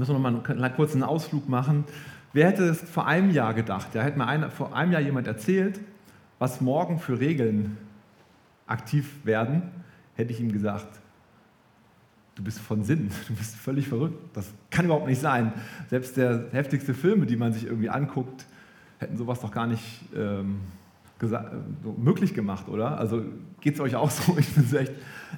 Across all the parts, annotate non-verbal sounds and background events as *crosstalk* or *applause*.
Müssen wir noch mal einen kurzen Ausflug machen. Wer hätte es vor einem Jahr gedacht? Da hätte mir ein, vor einem Jahr jemand erzählt, was morgen für Regeln aktiv werden, hätte ich ihm gesagt, du bist von Sinn, *laughs* du bist völlig verrückt. Das kann überhaupt nicht sein. Selbst der heftigste Filme, die man sich irgendwie anguckt, hätten sowas doch gar nicht ähm, so möglich gemacht, oder? Also geht es euch auch so? *laughs* Ich finde es echt,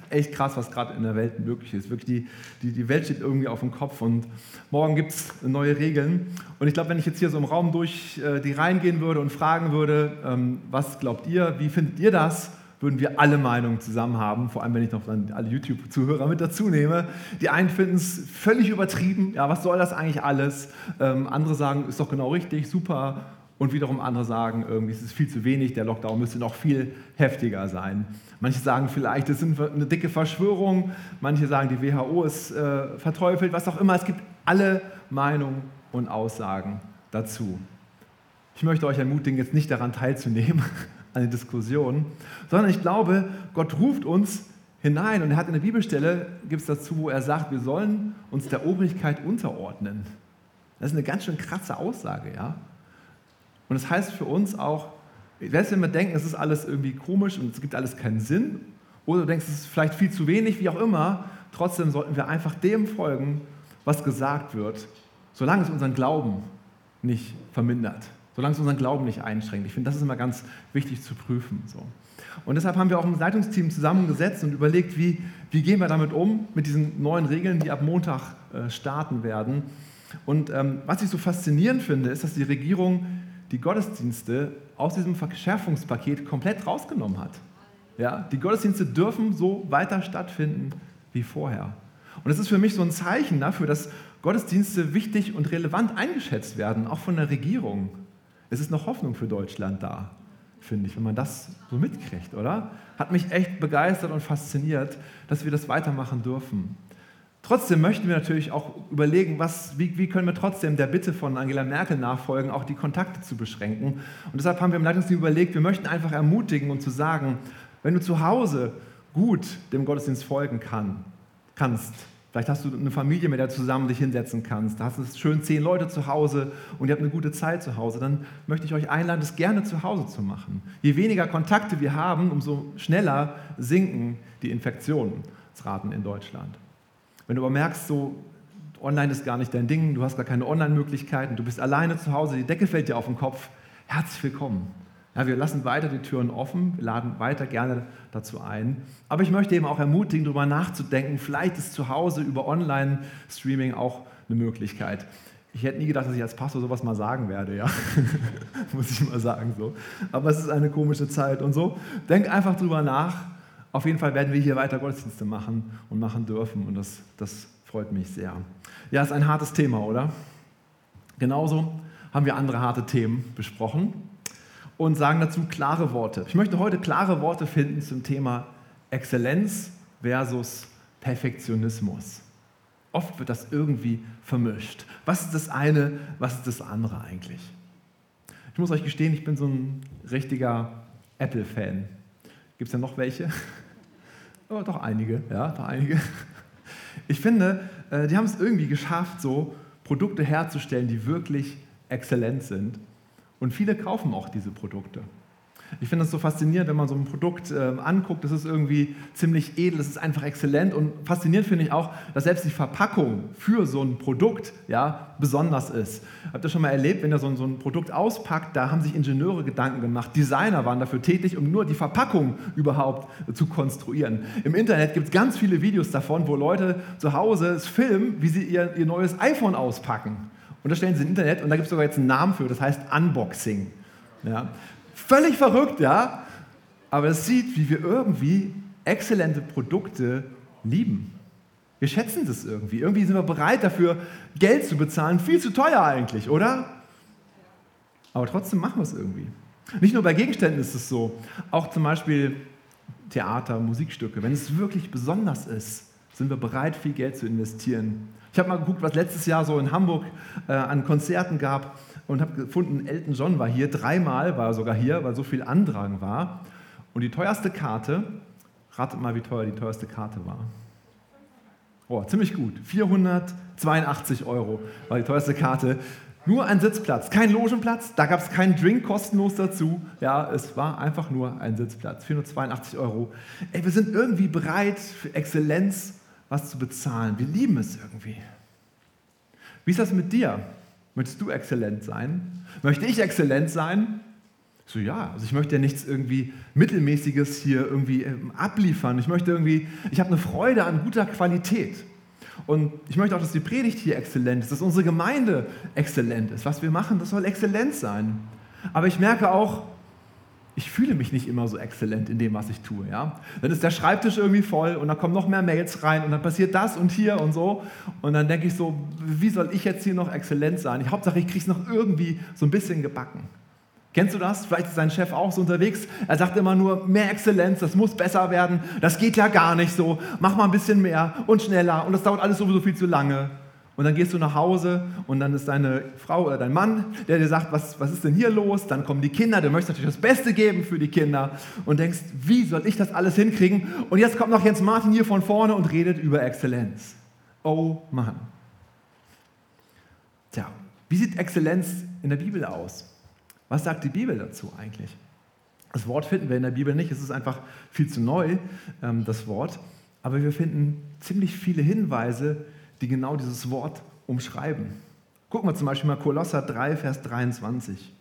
echt krass, was gerade in der Welt möglich ist. Wirklich, die, die, die Welt steht irgendwie auf dem Kopf und morgen gibt es neue Regeln. Und ich glaube, wenn ich jetzt hier so im Raum durch äh, die Reihen gehen würde und fragen würde, ähm, was glaubt ihr, wie findet ihr das? würden wir alle Meinungen zusammen haben, vor allem wenn ich noch dann alle YouTube-Zuhörer mit dazu nehme. Die einen finden es völlig übertrieben, ja, was soll das eigentlich alles? Ähm, andere sagen, ist doch genau richtig, super. Und wiederum andere sagen, irgendwie ist es viel zu wenig, der Lockdown müsste noch viel heftiger sein. Manche sagen vielleicht, es ist eine dicke Verschwörung, manche sagen, die WHO ist äh, verteufelt, was auch immer. Es gibt alle Meinungen und Aussagen dazu. Ich möchte euch ermutigen, jetzt nicht daran teilzunehmen, *laughs* an der Diskussion, sondern ich glaube, Gott ruft uns hinein und er hat in der Bibelstelle, gibt es dazu, wo er sagt, wir sollen uns der Obrigkeit unterordnen. Das ist eine ganz schön krasse Aussage, ja. Und das heißt für uns auch, selbst wenn wir denken, es ist alles irgendwie komisch und es gibt alles keinen Sinn, oder du denkst, es ist vielleicht viel zu wenig, wie auch immer, trotzdem sollten wir einfach dem folgen, was gesagt wird, solange es unseren Glauben nicht vermindert, solange es unseren Glauben nicht einschränkt. Ich finde, das ist immer ganz wichtig zu prüfen. So. Und deshalb haben wir auch ein Leitungsteam zusammengesetzt und überlegt, wie, wie gehen wir damit um, mit diesen neuen Regeln, die ab Montag äh, starten werden. Und ähm, was ich so faszinierend finde, ist, dass die Regierung die Gottesdienste aus diesem Verschärfungspaket komplett rausgenommen hat. Ja, die Gottesdienste dürfen so weiter stattfinden wie vorher. Und es ist für mich so ein Zeichen dafür, dass Gottesdienste wichtig und relevant eingeschätzt werden, auch von der Regierung. Es ist noch Hoffnung für Deutschland da, finde ich, wenn man das so mitkriegt, oder? Hat mich echt begeistert und fasziniert, dass wir das weitermachen dürfen. Trotzdem möchten wir natürlich auch überlegen, was, wie, wie, können wir trotzdem der Bitte von Angela Merkel nachfolgen, auch die Kontakte zu beschränken. Und deshalb haben wir im Leitungsteam überlegt, wir möchten einfach ermutigen und zu sagen, wenn du zu Hause gut dem Gottesdienst folgen kann, kannst, vielleicht hast du eine Familie, mit der du zusammen dich hinsetzen kannst, da hast du schön zehn Leute zu Hause und ihr habt eine gute Zeit zu Hause, dann möchte ich euch einladen, das gerne zu Hause zu machen. Je weniger Kontakte wir haben, umso schneller sinken die Infektionsraten in Deutschland. Wenn du aber merkst, so online ist gar nicht dein Ding, du hast gar keine Online-Möglichkeiten, du bist alleine zu Hause, die Decke fällt dir auf den Kopf, herzlich willkommen. Ja, wir lassen weiter die Türen offen, wir laden weiter gerne dazu ein. Aber ich möchte eben auch ermutigen, darüber nachzudenken, vielleicht ist zu Hause über Online-Streaming auch eine Möglichkeit. Ich hätte nie gedacht, dass ich als Pastor sowas mal sagen werde, ja. *laughs* Muss ich mal sagen so. Aber es ist eine komische Zeit und so. Denk einfach drüber nach auf jeden Fall werden wir hier weiter Gottesdienste machen und machen dürfen und das, das freut mich sehr. Ja, ist ein hartes Thema, oder? Genauso haben wir andere harte Themen besprochen und sagen dazu klare Worte. Ich möchte heute klare Worte finden zum Thema Exzellenz versus Perfektionismus. Oft wird das irgendwie vermischt. Was ist das eine, was ist das andere eigentlich? Ich muss euch gestehen, ich bin so ein richtiger Apple-Fan. Gibt es ja noch welche? Oh, doch einige, ja, doch einige. Ich finde, äh, die haben es irgendwie geschafft, so Produkte herzustellen, die wirklich exzellent sind. Und viele kaufen auch diese Produkte. Ich finde es so faszinierend, wenn man so ein Produkt äh, anguckt, das ist irgendwie ziemlich edel, das ist einfach exzellent und faszinierend finde ich auch, dass selbst die Verpackung für so ein Produkt ja, besonders ist. Habt ihr schon mal erlebt, wenn ihr so ein, so ein Produkt auspackt, da haben sich Ingenieure Gedanken gemacht, Designer waren dafür tätig, um nur die Verpackung überhaupt zu konstruieren. Im Internet gibt es ganz viele Videos davon, wo Leute zu Hause es filmen, wie sie ihr, ihr neues iPhone auspacken. Und das stellen sie ins Internet und da gibt es sogar jetzt einen Namen für, das heißt Unboxing. Ja. Völlig verrückt, ja? Aber es sieht, wie wir irgendwie exzellente Produkte lieben. Wir schätzen das irgendwie. Irgendwie sind wir bereit dafür, Geld zu bezahlen. Viel zu teuer eigentlich, oder? Aber trotzdem machen wir es irgendwie. Nicht nur bei Gegenständen ist es so. Auch zum Beispiel Theater, Musikstücke. Wenn es wirklich besonders ist, sind wir bereit, viel Geld zu investieren. Ich habe mal geguckt, was letztes Jahr so in Hamburg äh, an Konzerten gab und habe gefunden, Elton John war hier, dreimal war er sogar hier, weil so viel Andrang war. Und die teuerste Karte, ratet mal, wie teuer die teuerste Karte war. Oh, ziemlich gut, 400 82 Euro war die teuerste Karte. Nur ein Sitzplatz, kein Logenplatz, da gab es keinen Drink kostenlos dazu. Ja, es war einfach nur ein Sitzplatz, 482 Euro. Ey, wir sind irgendwie bereit, für Exzellenz was zu bezahlen. Wir lieben es irgendwie. Wie ist das mit dir? Möchtest du exzellent sein? Möchte ich exzellent sein? So ja, also ich möchte ja nichts irgendwie mittelmäßiges hier irgendwie ähm, abliefern. Ich möchte irgendwie, ich habe eine Freude an guter Qualität. Und ich möchte auch, dass die Predigt hier exzellent ist, dass unsere Gemeinde exzellent ist. Was wir machen, das soll exzellent sein. Aber ich merke auch, ich fühle mich nicht immer so exzellent in dem, was ich tue. Ja? Dann ist der Schreibtisch irgendwie voll und dann kommen noch mehr Mails rein und dann passiert das und hier und so. Und dann denke ich so, wie soll ich jetzt hier noch exzellent sein? Ich, Hauptsache, ich kriege es noch irgendwie so ein bisschen gebacken. Kennst du das? Vielleicht ist dein Chef auch so unterwegs. Er sagt immer nur, mehr Exzellenz, das muss besser werden. Das geht ja gar nicht so. Mach mal ein bisschen mehr und schneller und das dauert alles sowieso viel zu lange. Und dann gehst du nach Hause und dann ist deine Frau oder dein Mann, der dir sagt, was, was ist denn hier los? Dann kommen die Kinder, du möchtest natürlich das Beste geben für die Kinder und denkst, wie soll ich das alles hinkriegen? Und jetzt kommt noch Jens Martin hier von vorne und redet über Exzellenz. Oh Mann. Tja, wie sieht Exzellenz in der Bibel aus? Was sagt die Bibel dazu eigentlich? Das Wort finden wir in der Bibel nicht, es ist einfach viel zu neu, ähm, das Wort. Aber wir finden ziemlich viele Hinweise, die genau dieses Wort umschreiben. Gucken wir zum Beispiel mal Kolosser 3, Vers 23.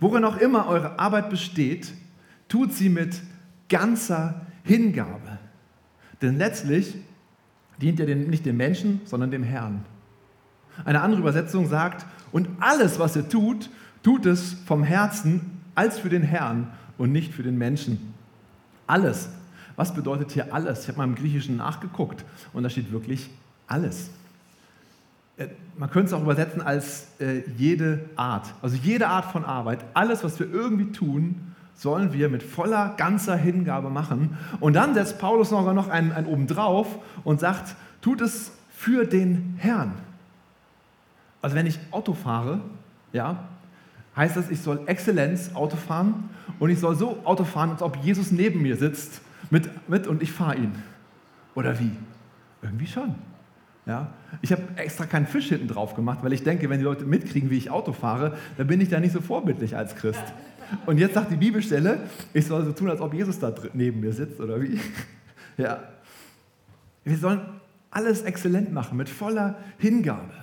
Worin auch immer eure Arbeit besteht, tut sie mit ganzer Hingabe. Denn letztlich dient ihr nicht dem Menschen, sondern dem Herrn. Eine andere Übersetzung sagt, und alles, was ihr tut, tut es vom Herzen als für den Herrn und nicht für den Menschen. Alles. Was bedeutet hier alles? Ich habe mal im Griechischen nachgeguckt und da steht wirklich alles. Äh, man könnte es auch übersetzen als äh, jede Art. Also jede Art von Arbeit, alles, was wir irgendwie tun, sollen wir mit voller, ganzer Hingabe machen. Und dann setzt Paulus sogar noch einen, einen obendrauf und sagt, tut es für den Herrn. Also wenn ich Auto fahre, ja, heißt das, ich soll Exzellenz Auto fahren und ich soll so Auto fahren, als ob Jesus neben mir sitzt mit, mit und ich fahre ihn. Oder wie? Irgendwie schon. Ja? Ich habe extra keinen Fisch hinten drauf gemacht, weil ich denke, wenn die Leute mitkriegen, wie ich Auto fahre, dann bin ich da nicht so vorbildlich als Christ. Und jetzt sagt die Bibelstelle, ich soll so tun, als ob Jesus da neben mir sitzt, oder wie? *laughs* Ja. Wir sollen alles exzellent machen, mit voller Hingabe.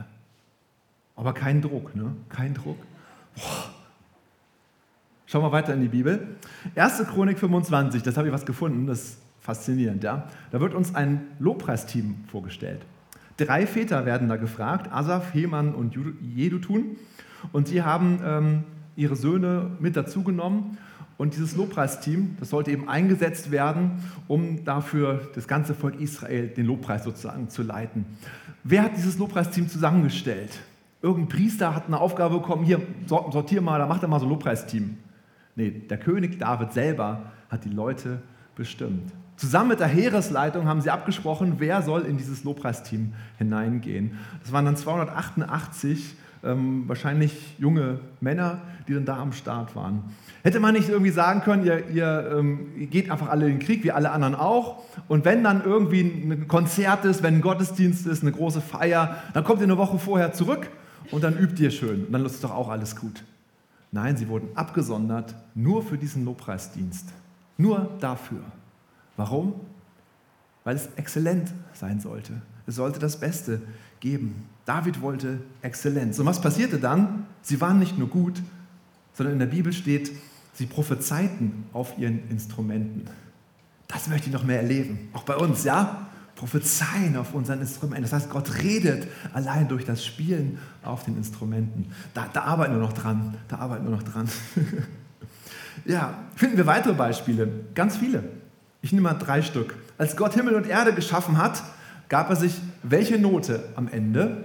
Aber kein Druck, ne? Kein Druck. Boah. Schauen wir weiter in die Bibel. 1. Chronik 25, das habe ich was gefunden, das ist faszinierend. Ja? Da wird uns ein Lobpreisteam vorgestellt. Drei Väter werden da gefragt, Asaf, Heman und Jedutun. Und sie haben ähm, ihre Söhne mit dazugenommen. Und dieses Lobpreisteam, das sollte eben eingesetzt werden, um dafür das ganze Volk Israel den Lobpreis sozusagen zu leiten. Wer hat dieses Lobpreisteam zusammengestellt? Irgendein Priester hat eine Aufgabe bekommen, hier, sortier mal, da macht er mal so ein Lobpreisteam. Nee, der König David selber hat die Leute bestimmt. Zusammen mit der Heeresleitung haben sie abgesprochen, wer soll in dieses Lobpreisteam hineingehen. Das waren dann 288 ähm, wahrscheinlich junge Männer, die dann da am Start waren. Hätte man nicht irgendwie sagen können, ihr, ihr, ähm, ihr, geht einfach alle in den Krieg, wie alle anderen auch. Und wenn dann irgendwie ein Konzert ist, wenn ein Gottesdienst ist, eine große Feier, dann kommt ihr eine Woche vorher zurück und dann übt ihr schön und dann ist doch auch alles gut. Nein, sie wurden abgesondert nur für diesen Lobpreisdienst. Nur dafür. Warum? Weil es exzellent sein sollte. Es sollte das Beste geben. David wollte Exzellenz. Und was passierte dann? Sie waren nicht nur gut, sondern in der Bibel steht, sie prophezeiten auf ihren Instrumenten. Das möchte ich noch mehr erleben. Auch bei uns, ja? prophezeien auf unseren Instrumenten. Das heißt, Gott redet allein durch das Spielen auf den Instrumenten. Da, da arbeiten wir noch dran. Da arbeiten wir noch dran. *laughs* ja, finden wir weitere Beispiele. Ganz viele. Ich nehme mal drei Stück. Als Gott Himmel und Erde geschaffen hat, gab er sich welche Note am Ende?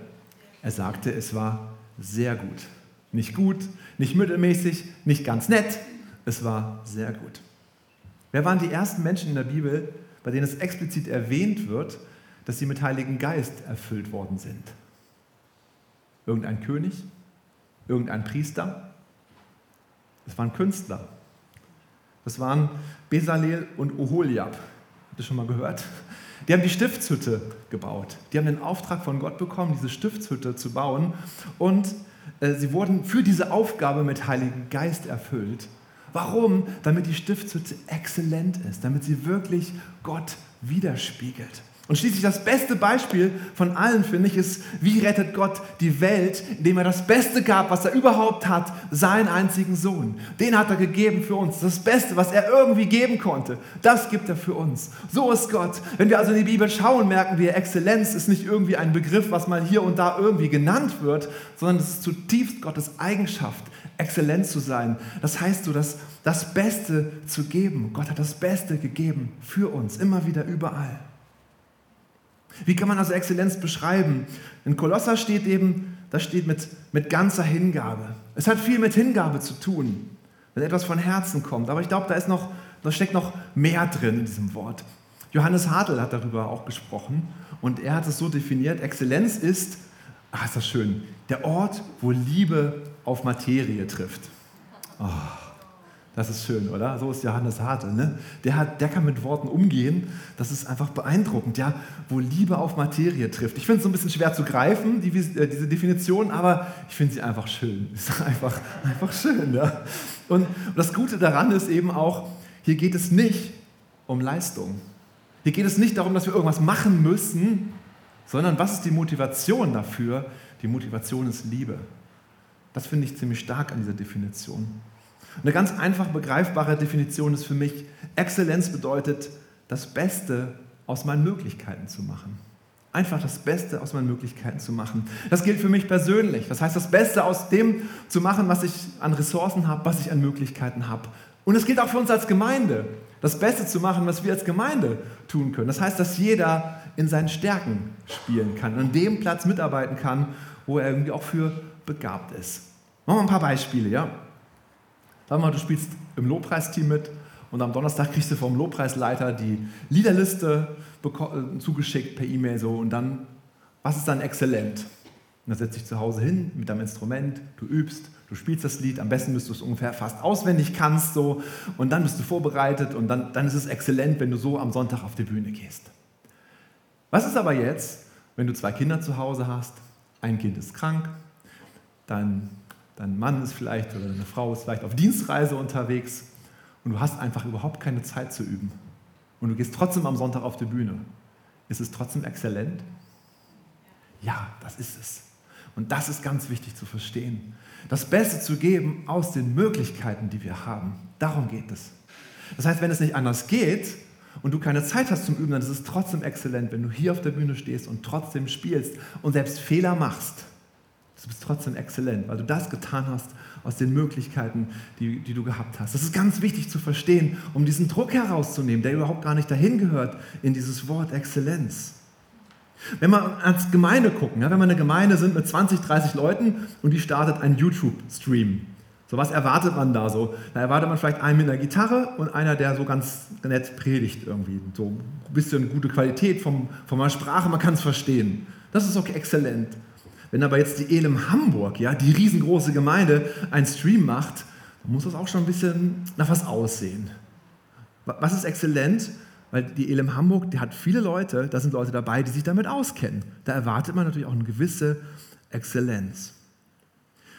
Er sagte, es war sehr gut. Nicht gut, nicht mittelmäßig, nicht ganz nett. Es war sehr gut. Wer waren die ersten Menschen in der Bibel, bei denen es explizit erwähnt wird, dass sie mit Heiligen Geist erfüllt worden sind. Irgendein König, irgendein Priester, das waren Künstler. Das waren Besalel und Oholiab. Habt ihr schon mal gehört? Die haben die Stiftshütte gebaut. Die haben den Auftrag von Gott bekommen, diese Stiftshütte zu bauen. Und äh, sie wurden für diese Aufgabe mit Heiligen Geist erfüllt. Warum? Damit die Stiftshütte exzellent ist, damit sie wirklich Gott widerspiegelt. Und schließlich das beste Beispiel von allen, finde ich, ist, wie rettet Gott die Welt, indem er das Beste gab, was er überhaupt hat, seinen einzigen Sohn. Den hat er gegeben für uns. Das Beste, was er irgendwie geben konnte, das gibt er für uns. So ist Gott. Wenn wir also in die Bibel schauen, merken wir, Exzellenz ist nicht irgendwie ein Begriff, was mal hier und da irgendwie genannt wird, sondern es ist zutiefst Gottes Eigenschaft, exzellent zu sein. Das heißt so, dass das Beste zu geben. Gott hat das Beste gegeben für uns, immer wieder überall. Wie kann man also Exzellenz beschreiben? In Kolosser steht eben, das steht mit, mit ganzer Hingabe. Es hat viel mit Hingabe zu tun, wenn etwas von Herzen kommt. Aber ich glaube, da, noch, da steckt noch mehr drin in diesem Wort. Johannes Hartl hat darüber auch gesprochen und er hat es so definiert, Exzellenz ist, ach ist das schön, der Ort, wo Liebe auf Materie trifft. Oh. Das ist schön, oder? So ist Johannes Hartl. Ne? Der, hat, der kann mit Worten umgehen. Das ist einfach beeindruckend, ja, wo Liebe auf Materie trifft. Ich finde es so ein bisschen schwer zu greifen, die, äh, diese Definition, aber ich finde sie einfach schön. *laughs* Ist einfach, einfach schön. Ja? Und, und das Gute daran ist eben auch, hier geht es nicht um Leistung. Hier geht es nicht darum, dass wir irgendwas machen müssen, sondern was ist die Motivation dafür? Die Motivation ist Liebe. Das finde ich ziemlich stark an dieser Definition. Eine ganz einfach begreifbare Definition ist für mich, Exzellenz bedeutet, das Beste aus meinen Möglichkeiten zu machen. Einfach das Beste aus meinen Möglichkeiten zu machen. Das gilt für mich persönlich. Das heißt, das Beste aus dem zu machen, was ich an Ressourcen habe, was ich an Möglichkeiten habe. Und es gilt auch für uns als Gemeinde, das Beste zu machen, was wir als Gemeinde tun können. Das heißt, dass jeder in seinen Stärken spielen kann an dem Platz mitarbeiten kann, wo er irgendwie auch für begabt ist. Machen wir ein paar Beispiele, ja? Sag mal, du spielst im Lobpreisteam mit und am Donnerstag kriegst du vom Lobpreisleiter die Liederliste äh, zugeschickt per E-Mail so und dann, was ist dann exzellent? Und dann setzt dich zu Hause hin mit deinem Instrument, du übst, du spielst das Lied, am besten, bis du es ungefähr fast auswendig kannst so und dann bist du vorbereitet und dann, dann ist es exzellent, wenn du so am Sonntag auf die Bühne gehst. Was ist aber jetzt, wenn du zwei Kinder zu Hause hast, ein Kind ist krank, dein dein Mann ist vielleicht oder deine Frau ist vielleicht auf Dienstreise unterwegs und du hast einfach überhaupt keine Zeit zu üben. Und du gehst trotzdem am Sonntag auf die Bühne. Ist es trotzdem exzellent? Ja, das ist es. Und das ist ganz wichtig zu verstehen. Das Beste zu geben aus den Möglichkeiten, die wir haben. Darum geht es. Das heißt, wenn es nicht anders geht und du keine Zeit hast zum Üben, dann ist es trotzdem exzellent, wenn du hier auf der Bühne stehst und trotzdem spielst und selbst Fehler machst. Du bist trotzdem exzellent, weil du das getan hast aus den Möglichkeiten, die, die du gehabt hast. Das ist ganz wichtig zu verstehen, um diesen Druck herauszunehmen, der überhaupt gar nicht dahin gehört in dieses Wort Exzellenz. Wenn wir als Gemeinde gucken, ja, wenn wir eine Gemeinde sind mit 20, 30 Leuten und die startet einen YouTube-Stream. So was erwartet man da so? Da erwartet man vielleicht einen mit einer Gitarre und einer, der so ganz nett predigt irgendwie. So ein bisschen gute Qualität vom, von der Sprache, man kann es verstehen. Das ist okay, exzellent. Wenn aber jetzt die Elem Hamburg, ja, die riesengroße Gemeinde, einen Stream macht, dann muss das auch schon ein bisschen nach was aussehen. Was ist exzellent? Weil die Elem Hamburg, die hat viele Leute, da sind Leute dabei, die sich damit auskennen. Da erwartet man natürlich auch eine gewisse Exzellenz.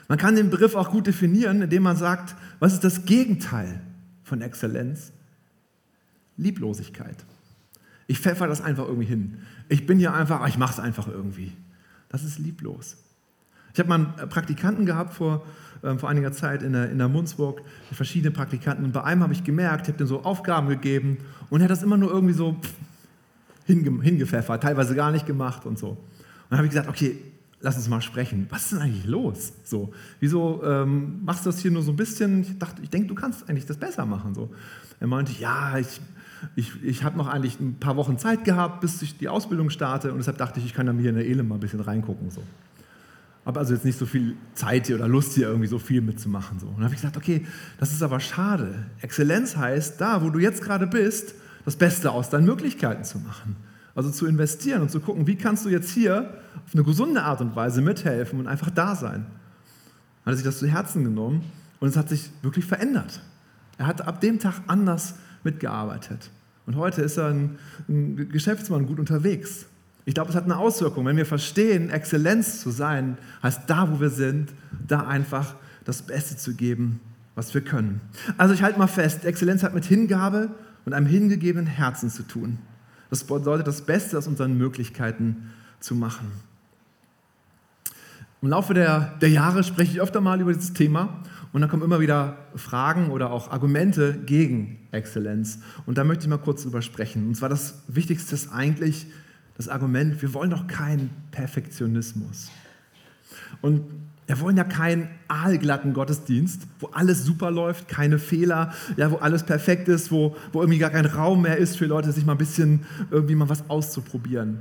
Man kann den Begriff auch gut definieren, indem man sagt, was ist das Gegenteil von Exzellenz? Lieblosigkeit. Ich pfeffer das einfach irgendwie hin. Ich bin hier einfach, ich mache es einfach irgendwie. Das ist lieblos. Ich habe mal einen Praktikanten gehabt vor, äh, vor einiger Zeit in der, in der Munzburg, verschiedene Praktikanten. Und bei einem habe ich gemerkt, ich habe dem so Aufgaben gegeben und er hat das immer nur irgendwie so hinge, hingepfeffert, teilweise gar nicht gemacht und so. Und dann habe ich gesagt, okay, lass uns mal sprechen. Was ist denn eigentlich los? So, wieso ähm, machst du das hier nur so ein bisschen? Ich dachte, ich denke, du kannst eigentlich das besser machen. So. Er meinte, ja, ich ich, ich habe noch eigentlich ein paar Wochen Zeit gehabt, bis ich die Ausbildung starte und deshalb dachte ich, ich kann da mir in der Elem mal ein bisschen reingucken. So. Habe also jetzt nicht so viel Zeit hier oder Lust hier irgendwie so viel mitzumachen. So. Und dann habe ich gesagt, okay, das ist aber schade. Exzellenz heißt, da, wo du jetzt gerade bist, das Beste aus deinen Möglichkeiten zu machen. Also zu investieren und zu gucken, wie kannst du jetzt hier auf eine gesunde Art und Weise mithelfen und einfach da sein. Hat er sich das zu Herzen genommen und es hat sich wirklich verändert. Er hat ab dem Tag anders mitgearbeitet. Und heute ist er ein, ein Geschäftsmann gut unterwegs. Ich glaube, es hat eine Auswirkung. Wenn wir verstehen, Exzellenz zu sein, heißt da, wo wir sind, da einfach das Beste zu geben, was wir können. Also ich halte mal fest, Exzellenz hat mit Hingabe und einem hingegebenen Herzen zu tun. Das bedeutet, das Beste aus unseren Möglichkeiten zu machen. Im Laufe der, der Jahre spreche ich öfter mal über dieses Thema und dann kommen immer wieder Fragen oder auch Argumente gegen Exzellenz. Und da möchte ich mal kurz drüber sprechen. Und zwar das Wichtigste ist eigentlich das Argument, wir wollen doch keinen Perfektionismus. Und wir wollen ja keinen aalglatten Gottesdienst, wo alles super läuft, keine Fehler, ja, wo alles perfekt ist, wo, wo irgendwie gar kein Raum mehr ist für Leute, sich mal ein bisschen irgendwie mal was auszuprobieren.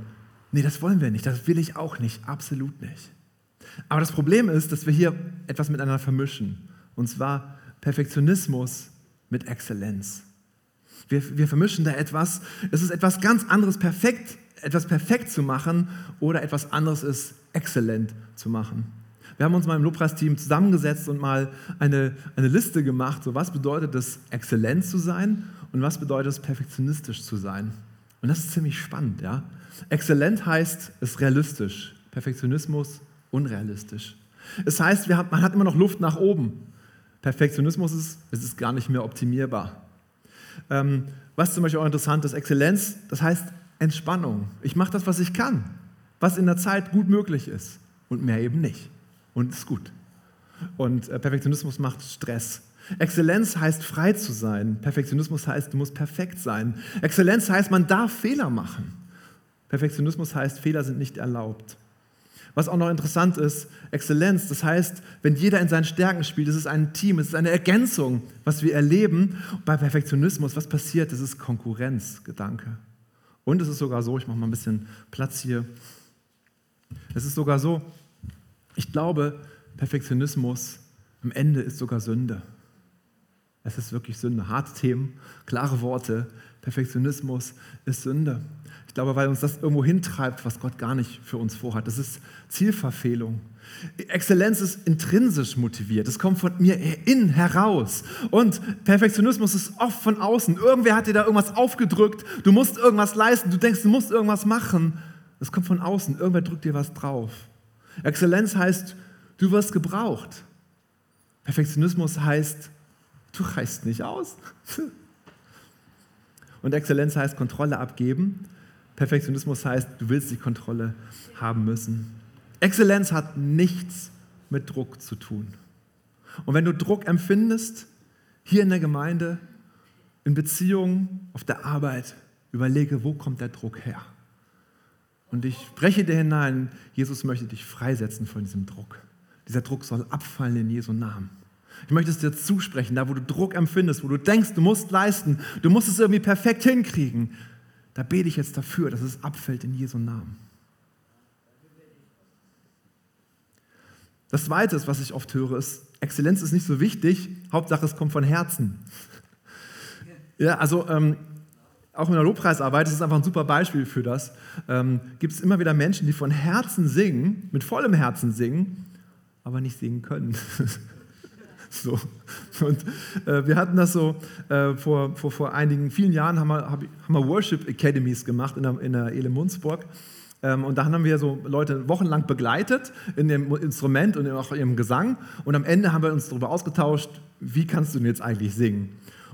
Nee, das wollen wir nicht, das will ich auch nicht, absolut nicht. Aber das Problem ist, dass wir hier etwas miteinander vermischen. Und zwar Perfektionismus mit Exzellenz. Wir, wir vermischen da etwas. Es ist etwas ganz anderes, perfekt, etwas perfekt zu machen oder etwas anderes ist exzellent zu machen. Wir haben uns mal im Lobpreisteam zusammengesetzt und mal eine, eine Liste gemacht, so was bedeutet es, exzellent zu sein und was bedeutet es, perfektionistisch zu sein. Und das ist ziemlich spannend. Ja? Exzellent heißt, es ist realistisch. Perfektionismus unrealistisch. Es heißt, hat, man hat immer noch Luft nach oben. Perfektionismus ist, es ist gar nicht mehr optimierbar. Ähm, was zum Beispiel auch interessant ist, Exzellenz, das heißt Entspannung. Ich mache das, was ich kann, was in der Zeit gut möglich ist und mehr eben nicht. Und ist gut. Und äh, Perfektionismus macht Stress. Exzellenz heißt frei zu sein. Perfektionismus heißt, du musst perfekt sein. Exzellenz heißt, man darf Fehler machen. Perfektionismus heißt, Fehler sind nicht erlaubt. Was auch noch interessant ist, Exzellenz, das heißt, wenn jeder in seinen Stärken spielt, es ist ein Team, es ist eine Ergänzung, was wir erleben. Bei Perfektionismus, was passiert? Das ist Konkurrenzgedanke. Und es ist sogar so, ich mache mal ein bisschen Platz hier, es ist sogar so, ich glaube, Perfektionismus am Ende ist sogar Sünde. Es ist wirklich Sünde. Harte Themen, klare Worte. Perfektionismus ist Sünde. Glaube, weil uns das irgendwo hintreibt, was Gott gar nicht für uns vorhat. Das ist Zielverfehlung. Exzellenz ist intrinsisch motiviert. Es kommt von mir innen heraus. Und Perfektionismus ist oft von außen. Irgendwer hat dir da irgendwas aufgedrückt. Du musst irgendwas leisten. Du denkst, du musst irgendwas machen. Es kommt von außen. Irgendwer drückt dir was drauf. Exzellenz heißt, du wirst gebraucht. Perfektionismus heißt, du reichst nicht aus. *laughs* Und Exzellenz heißt Kontrolle abgeben. Perfektionismus heißt, du willst die Kontrolle haben müssen. Exzellenz hat nichts mit Druck zu tun. Und wenn du Druck empfindest, hier in der Gemeinde, in Beziehungen, auf der Arbeit, überlege, wo kommt der Druck her? Und ich spreche dir hinein, Jesus möchte dich freisetzen von diesem Druck. Dieser Druck soll abfallen in Jesu Namen. Ich möchte es dir zusprechen, da wo du Druck empfindest, wo du denkst, du musst leisten, du musst es irgendwie perfekt hinkriegen, da bete ich jetzt dafür, dass es abfällt in Jesu Namen. Das Zweite, was ich oft höre, ist, Exzellenz ist nicht so wichtig, Hauptsache es kommt von Herzen. Ja, also ähm, auch in der Lobpreisarbeit, das ist einfach ein super Beispiel für das, ähm, gibt es immer wieder Menschen, die von Herzen singen, mit vollem Herzen singen, aber nicht singen können. *laughs* So. Und äh, wir hatten das so äh, vor, vor, vor einigen, vielen Jahren, haben wir, haben wir Worship Academies gemacht in der, in der Ele Munzburg. Ähm, und da haben wir so Leute wochenlang begleitet in dem Instrument und auch ihrem Gesang. Und am Ende haben wir uns darüber ausgetauscht, wie kannst du denn jetzt eigentlich singen?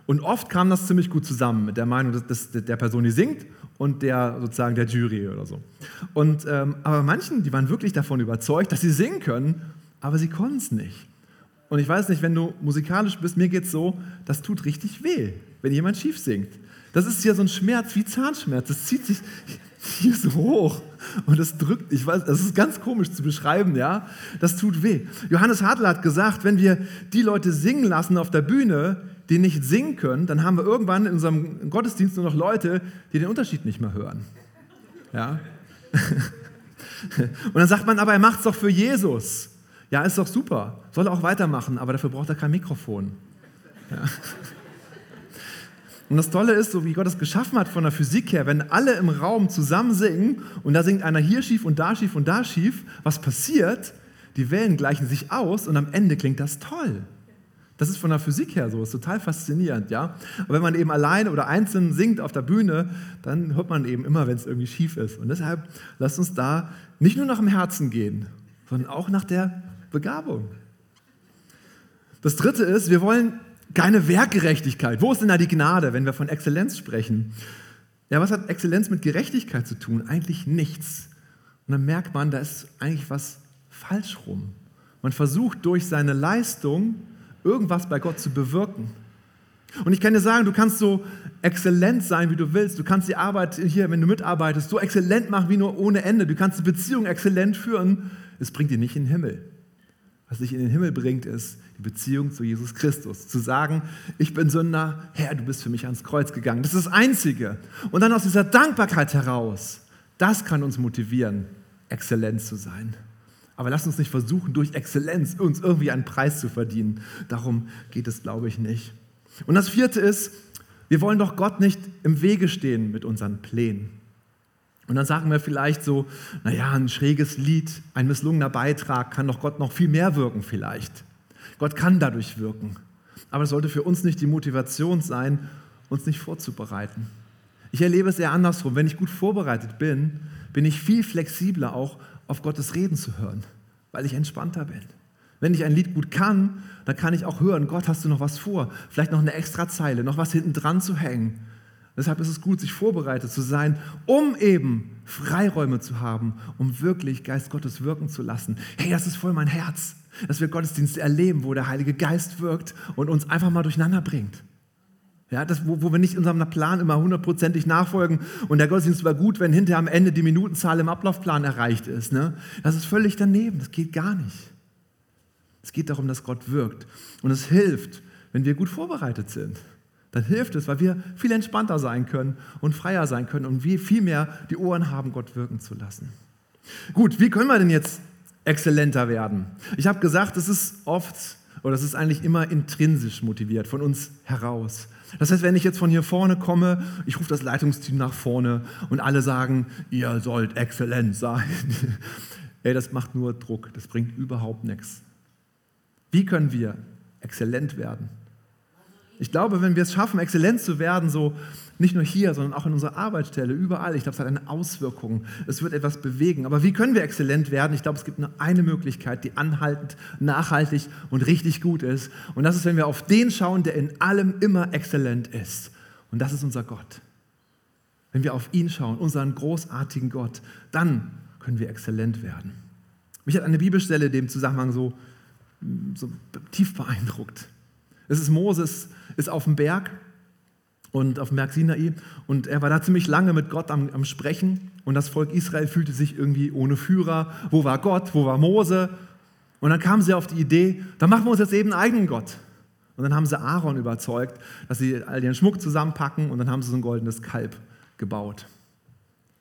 Und oft kam das ziemlich gut zusammen mit der Meinung dass, dass der Person, die singt und der sozusagen der Jury oder so. Und, ähm, aber manchen, die waren wirklich davon überzeugt, dass sie singen können, aber sie konnten es nicht. Und ich weiß nicht, wenn du musikalisch bist, mir geht es so, das tut richtig weh, wenn jemand schief singt. Das ist ja so ein Schmerz wie Zahnschmerz. Das zieht sich hier so hoch und das drückt. Ich weiß, das ist ganz komisch zu beschreiben, ja. Das tut weh. Johannes Hartl hat gesagt, wenn wir die Leute singen lassen auf der Bühne, die nicht singen können, dann haben wir irgendwann in unserem Gottesdienst nur noch Leute, die den Unterschied nicht mehr hören. Ja. *laughs* Und dann sagt man, aber er macht es doch für Jesus. Ja, ist doch super. Soll er auch weitermachen, aber dafür braucht er kein Mikrofon. Ja. Und das Tolle ist, so wie Gott es geschaffen hat von der Physik her, wenn alle im Raum zusammen singen und da singt einer hier schief und da schief und da schief, was passiert? Die Wellen gleichen sich aus und am Ende klingt das toll. Das ist von der Physik her so, ist total faszinierend, ja. Aber wenn man eben allein oder einzeln singt auf der Bühne, dann hört man eben immer, wenn es irgendwie schief ist. Und deshalb lasst uns da nicht nur nach dem Herzen gehen, sondern auch nach der Begabung. Das dritte ist, wir wollen keine Werkgerechtigkeit. Wo ist denn da die Gnade, wenn wir von Exzellenz sprechen? Ja, was hat Exzellenz mit Gerechtigkeit zu tun? Eigentlich nichts. Und dann merkt man, da ist eigentlich was falsch rum. Man versucht durch seine Leistung irgendwas bei Gott zu bewirken. Und ich kann dir sagen, du kannst so exzellent sein, wie du willst. Du kannst die Arbeit hier, wenn du mitarbeitest, so exzellent machen wie nur ohne Ende. Du kannst die Beziehung exzellent führen. Es bringt dich nicht in den Himmel. Was dich in den Himmel bringt, ist die Beziehung zu Jesus Christus. Zu sagen, ich bin Sünder, Herr, du bist für mich ans Kreuz gegangen. Das ist das Einzige. Und dann aus dieser Dankbarkeit heraus, das kann uns motivieren, exzellent zu sein. Aber lass uns nicht versuchen, durch Exzellenz uns irgendwie einen Preis zu verdienen. Darum geht es, glaube ich, nicht. Und das vierte ist, wir wollen doch Gott nicht im Wege stehen mit unseren Plänen. Und dann sagen wir vielleicht so, naja, ein schräges Lied, ein misslungener Beitrag kann doch Gott noch viel mehr wirken vielleicht. Gott kann dadurch wirken. Aber es sollte für uns nicht die Motivation sein, uns nicht vorzubereiten. Ich erlebe es eher andersrum. Wenn ich gut vorbereitet bin, bin ich viel flexibler auch auf Gottes Reden zu hören, weil ich entspannter bin. Wenn ich ein Lied gut kann, dann kann ich auch hören, Gott, hast du noch was vor? Vielleicht noch eine extra Zeile, noch was hinten dran zu hängen. Deshalb ist es gut, sich vorbereitet zu sein, um eben Freiräume zu haben, um wirklich Geist Gottes wirken zu lassen. Hey, das ist voll mein Herz, dass wir Gottesdienste erleben, wo der Heilige Geist wirkt und uns einfach mal durcheinander bringt. Ja, das, wo, wo wir nicht unserem Plan immer hundertprozentig nachfolgen und der Gottesdienst war gut, wenn hinterher am Ende die Minutenzahl im Ablaufplan erreicht ist. Ne? Das ist völlig daneben, das geht gar nicht. Es geht darum, dass Gott wirkt. Und es hilft, wenn wir gut vorbereitet sind. Dann hilft es, weil wir viel entspannter sein können und freier sein können und wir viel mehr die Ohren haben, Gott wirken zu lassen. Gut, wie können wir denn jetzt exzellenter werden? Ich habe gesagt, es ist oft oder es ist eigentlich immer intrinsisch motiviert, von uns heraus. Das heißt, wenn ich jetzt von hier vorne komme, ich rufe das Leitungsteam nach vorne und alle sagen, ihr sollt exzellent sein. *laughs* Ey, das macht nur Druck, das bringt überhaupt nichts. Wie können wir exzellent werden? Ich glaube, wenn wir es schaffen, exzellent zu werden, so nicht nur hier, sondern auch in unserer Arbeitsstelle, überall, ich glaube, es hat eine Auswirkung. Es wird etwas bewegen. Aber wie können wir exzellent werden? Ich glaube, es gibt nur eine Möglichkeit, die anhaltend, nachhaltig und richtig gut ist. Und das ist, wenn wir auf den schauen, der in allem immer exzellent ist. Und das ist unser Gott. Wenn wir auf ihn schauen, unseren großartigen Gott, dann können wir exzellent werden. Mich hat eine Bibelstelle dem Zusammenhang so, so tief beeindruckt. Es ist Moses, ist auf dem Berg und auf dem Berg Sinai und er war da ziemlich lange mit Gott am, am Sprechen und das Volk Israel fühlte sich irgendwie ohne Führer. Wo war Gott? Wo war Mose? Und dann kamen sie auf die Idee, da machen wir uns jetzt eben einen eigenen Gott. Und dann haben sie Aaron überzeugt, dass sie all ihren Schmuck zusammenpacken und dann haben sie so ein goldenes Kalb gebaut.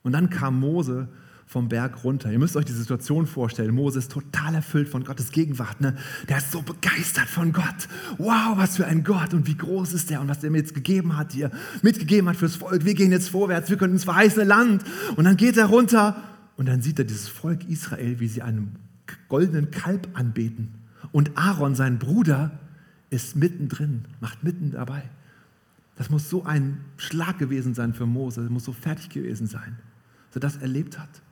Und dann kam Mose vom Berg runter. Ihr müsst euch die Situation vorstellen. Mose ist total erfüllt von Gottes Gegenwart. Ne? Der ist so begeistert von Gott. Wow, was für ein Gott und wie groß ist der und was der mir jetzt gegeben hat hier, mitgegeben hat fürs Volk. Wir gehen jetzt vorwärts, wir können ins verheißene Land. Und dann geht er runter und dann sieht er dieses Volk Israel, wie sie einen goldenen Kalb anbeten. Und Aaron, sein Bruder, ist mittendrin, macht mitten dabei. Das muss so ein Schlag gewesen sein für Mose, das muss so fertig gewesen sein, dass er das erlebt hat.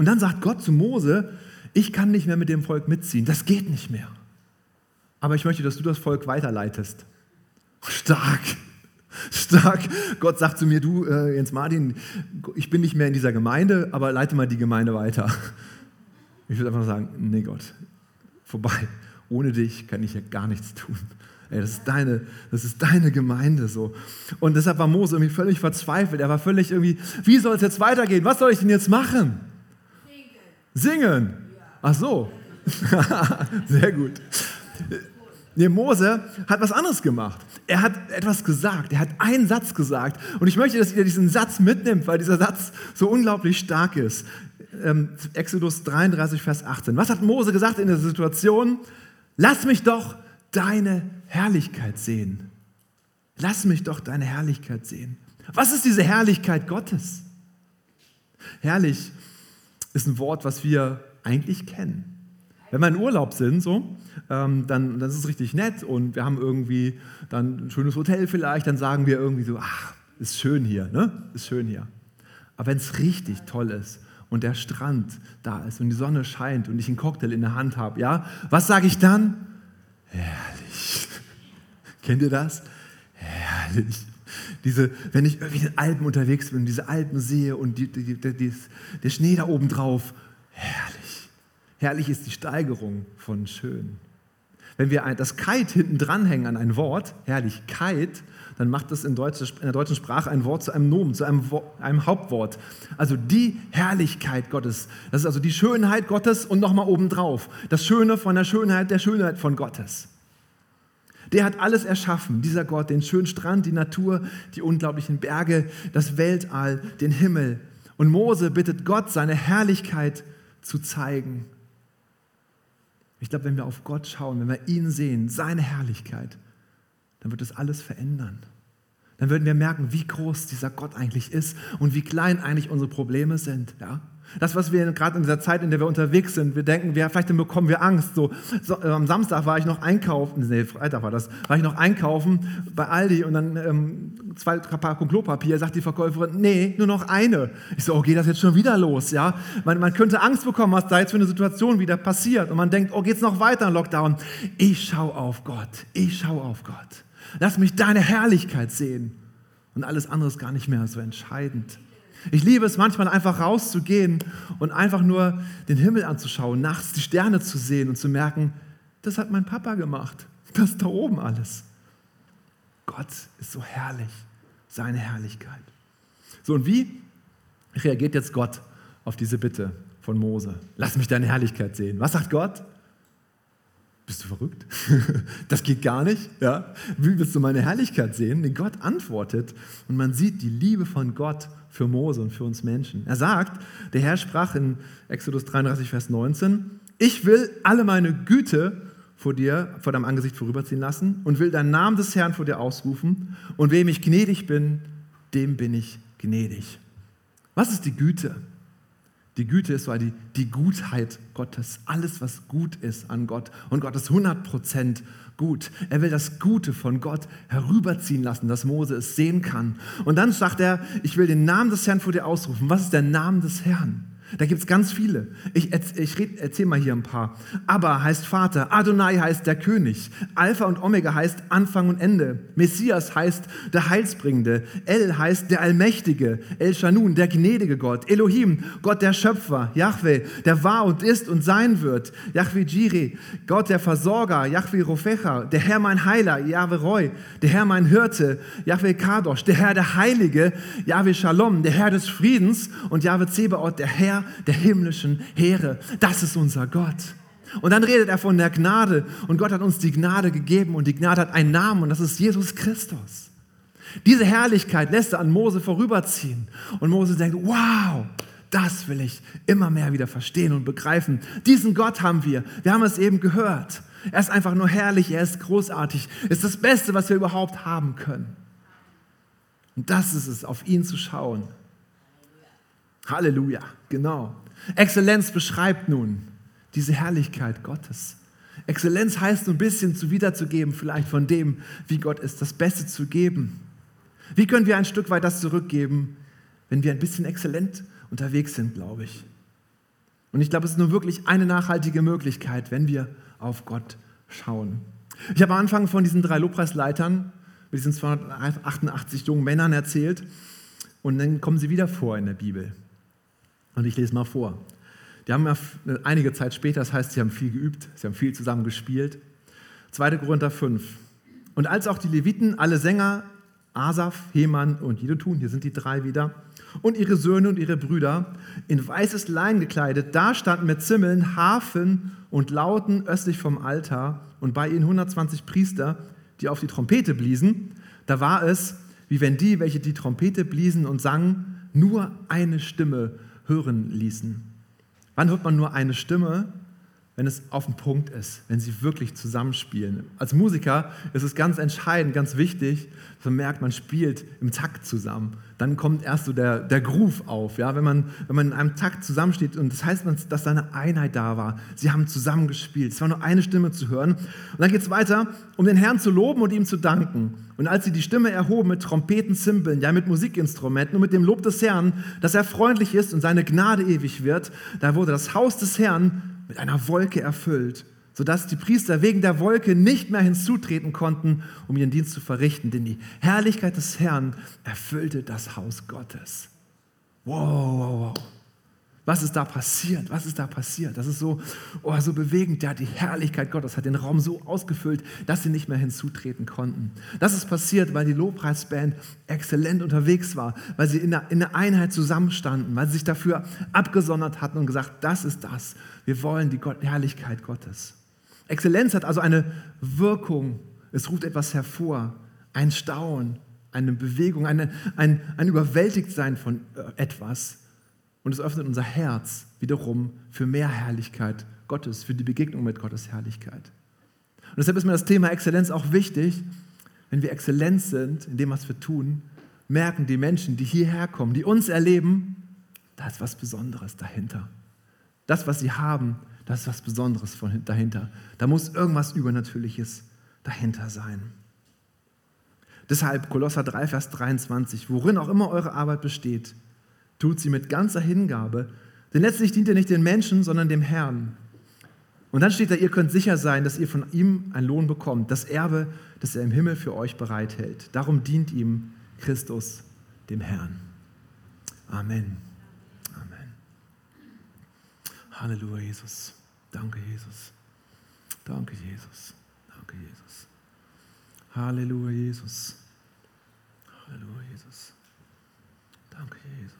Und dann sagt Gott zu Mose, ich kann nicht mehr mit dem Volk mitziehen, das geht nicht mehr. Aber ich möchte, dass du das Volk weiterleitest. Stark, stark. Gott sagt zu mir, du äh, Jens Martin, ich bin nicht mehr in dieser Gemeinde, aber leite mal die Gemeinde weiter. Ich würde einfach sagen, nee Gott, vorbei. Ohne dich kann ich ja gar nichts tun. Ey, das, ist deine, das ist deine Gemeinde so. Und deshalb war Mose irgendwie völlig verzweifelt. Er war völlig irgendwie, wie soll es jetzt weitergehen? Was soll ich denn jetzt machen? Singen. Ach so. *laughs* Sehr gut. Nee, Mose hat was anderes gemacht. Er hat etwas gesagt. Er hat einen Satz gesagt. Und ich möchte, dass ihr diesen Satz mitnimmt, weil dieser Satz so unglaublich stark ist. Ähm, Exodus 33, Vers 18. Was hat Mose gesagt in der Situation? Lass mich doch deine Herrlichkeit sehen. Lass mich doch deine Herrlichkeit sehen. Was ist diese Herrlichkeit Gottes? Herrlich ist ein Wort, was wir eigentlich kennen. Wenn wir in Urlaub sind, so, ähm, dann, dann ist es richtig nett und wir haben irgendwie dann ein schönes Hotel vielleicht, dann sagen wir irgendwie so, ach, ist schön hier, ne? Ist schön hier. Aber wenn es richtig toll ist und der Strand da ist und die Sonne scheint und ich einen Cocktail in der Hand habe, ja, was sage ich dann? Herrlich. *laughs* Kennt ihr das? Herrlich. Diese, wenn ich irgendwie in den Alpen unterwegs bin, diese Alpen sehe und die, die, die, der Schnee da oben drauf, herrlich. Herrlich ist die Steigerung von schön. Wenn wir das Kite hinten dranhängen an ein Wort, Herrlichkeit, dann macht das in, der deutschen Sprache ein Wort zu einem Nomen, zu einem, einem, Hauptwort. Also die Herrlichkeit Gottes. Das ist also die Schönheit Gottes und nochmal obendrauf. Das Schöne von der Schönheit der Schönheit von Gottes. Der hat alles erschaffen, dieser Gott, den schönen Strand, die Natur, die unglaublichen Berge, das Weltall, den Himmel. Und Mose bittet Gott, seine Herrlichkeit zu zeigen. Ich glaube, wenn wir auf Gott schauen, wenn wir ihn sehen, seine Herrlichkeit, dann wird das alles verändern. Dann würden wir merken, wie groß dieser Gott eigentlich ist und wie klein eigentlich unsere Probleme sind. Ja? Das, was wir gerade in dieser Zeit, in der wir unterwegs sind, wir denken, wir, vielleicht bekommen wir Angst. So, so, am Samstag war ich noch einkaufen, nee, Freitag war das, war ich noch einkaufen bei Aldi und dann ähm, zwei Packungen Klopapier, sagt die Verkäuferin, nee, nur noch eine. Ich so, oh, geht das jetzt schon wieder los? Ja? Man, man könnte Angst bekommen, was da jetzt für eine Situation wieder passiert. Und man denkt, oh, geht es noch weiter in Lockdown? Ich schaue auf Gott, ich schaue auf Gott. Lass mich deine Herrlichkeit sehen. Und alles andere ist gar nicht mehr so entscheidend. Ich liebe es manchmal einfach rauszugehen und einfach nur den Himmel anzuschauen, nachts die Sterne zu sehen und zu merken, das hat mein Papa gemacht. Das da oben alles. Gott ist so herrlich, seine Herrlichkeit. So, und wie reagiert jetzt Gott auf diese Bitte von Mose? Lass mich deine Herrlichkeit sehen. Was sagt Gott? Bist du verrückt? *laughs* Das geht gar nicht. Ja? Wie willst du meine Herrlichkeit sehen? Nee, Gott antwortet und man sieht die Liebe von Gott für Mose und für uns Menschen. Er sagt, der Herr sprach in Exodus 33, Vers 19, ich will alle meine Güte vor dir, vor deinem Angesicht vorüberziehen lassen und will deinen Namen des Herrn vor dir ausrufen und wem ich gnädig bin, dem bin ich gnädig. Was ist die Güte? Die Güte ist so die, die Gutheit Gottes, alles, was gut ist an Gott. Und Gott ist 100% gut. Er will das Gute von Gott herüberziehen lassen, dass Mose es sehen kann. Und dann sagt er, ich will den Namen des Herrn vor dir ausrufen. Was ist der Name des Herrn? Da gibt es ganz viele. Ich, ich erzähle mal hier ein paar. Abba heißt Vater, Adonai heißt der König, Alpha und Omega heißt Anfang und Ende, Messias heißt der Heilsbringende, El heißt der Allmächtige, El Shanun, der gnädige Gott, Elohim, Gott der Schöpfer, Yahweh, der war und ist und sein wird, Yahweh Jireh, Gott der Versorger, Yahweh Rofecha, der Herr mein Heiler, Yahweh Roy, der Herr mein Hirte, Yahweh Kadosh, der Herr der Heilige, Yahweh Shalom, der Herr des Friedens und Yahweh Zebaoth, der Herr der himmlischen Heere. Das ist unser Gott. Und dann redet er von der Gnade und Gott hat uns die Gnade gegeben und die Gnade hat einen Namen und das ist Jesus Christus. Diese Herrlichkeit lässt er an Mose vorüberziehen und Mose denkt, wow, das will ich immer mehr wieder verstehen und begreifen. Diesen Gott haben wir. Wir haben es eben gehört. Er ist einfach nur herrlich, er ist großartig, ist das Beste, was wir überhaupt haben können. Und das ist es, auf ihn zu schauen Halleluja, genau. Exzellenz beschreibt nun diese Herrlichkeit Gottes. Exzellenz heißt so ein bisschen zu wiederzugeben, vielleicht von dem, wie Gott ist, das Beste zu geben. Wie können wir ein Stück weit das zurückgeben, wenn wir ein bisschen exzellent unterwegs sind, glaube ich. Und ich glaube, es ist nur wirklich eine nachhaltige Möglichkeit, wenn wir auf Gott schauen. Ich habe am Anfang von diesen drei Lobpreisleitern, mit diesen 288 jungen Männern erzählt, und dann kommen sie wieder vor in der Bibel. Und ich lese mal vor. Die haben ja einige Zeit später, das heißt, sie haben viel geübt, sie haben viel zusammen gespielt. 2. Korinther 5. Und als auch die Leviten, alle Sänger, Asaf, Heman und Jedutun, hier sind die drei wieder, und ihre Söhne und ihre Brüder, in weißes Lein gekleidet, da standen mit Zimmeln, Harfen und Lauten östlich vom Altar und bei ihnen 120 Priester, die auf die Trompete bliesen. Da war es, wie wenn die, welche die Trompete bliesen und sangen, nur eine Stimme hören ließen. Wann hört man nur eine Stimme? Wenn es auf den Punkt ist, wenn sie wirklich zusammenspielen. Als Musiker ist es ganz entscheidend, ganz wichtig, dass man merkt, man spielt im Takt zusammen. Dann kommt erst so der, der Groove auf. Ja? Wenn, man, wenn man in einem Takt zusammensteht und das heißt, dass da eine Einheit da war. Sie haben zusammengespielt. Es war nur eine Stimme zu hören. Und dann geht es weiter, um den Herrn zu loben und ihm zu danken. Und als sie die Stimme erhoben mit Trompeten, Zimbeln, ja mit Musikinstrumenten und mit dem Lob des Herrn, dass er freundlich ist und seine Gnade ewig wird, da wurde das Haus des Herrn mit einer Wolke erfüllt, sodass die Priester wegen der Wolke nicht mehr hinzutreten konnten, um ihren Dienst zu verrichten, denn die Herrlichkeit des Herrn erfüllte das Haus Gottes. Wow, wow, wow. Was ist da passiert? Was ist da passiert? Das ist so, oh, so bewegend. Ja, die Herrlichkeit Gottes hat den Raum so ausgefüllt, dass sie nicht mehr hinzutreten konnten. Das ist passiert, weil die Lobpreisband exzellent unterwegs war, weil sie in der, in der Einheit zusammenstanden, weil sie sich dafür abgesondert hatten und gesagt, das ist das. Wir wollen die Gott Herrlichkeit Gottes. Exzellenz hat also eine Wirkung. Es ruft etwas hervor, ein Staunen, eine Bewegung, eine, ein, ein Überwältigtsein von äh, etwas. Und es öffnet unser Herz wiederum für mehr Herrlichkeit Gottes, für die Begegnung mit Gottes Herrlichkeit. Und deshalb ist mir das Thema Exzellenz auch wichtig. Wenn wir exzellent sind in dem, was wir tun, merken die Menschen, die hierher kommen, die uns erleben, da ist was Besonderes dahinter. Das, was sie haben, das ist was Besonderes von dahinter. Da muss irgendwas Übernatürliches dahinter sein. Deshalb Kolosser 3, Vers 23, worin auch immer eure Arbeit besteht, tut sie mit ganzer Hingabe, denn letztlich dient ihr nicht den Menschen, sondern dem Herrn. Und dann steht da, ihr könnt sicher sein, dass ihr von ihm einen Lohn bekommt, das Erbe, das er im Himmel für euch bereithält. Darum dient ihm Christus, dem Herrn. Amen. Amen. Halleluja, Jesus. Danke, Jesus. Danke, Jesus. Danke, Jesus. Halleluja, Jesus. Halleluja, Jesus. Danke, Jesus.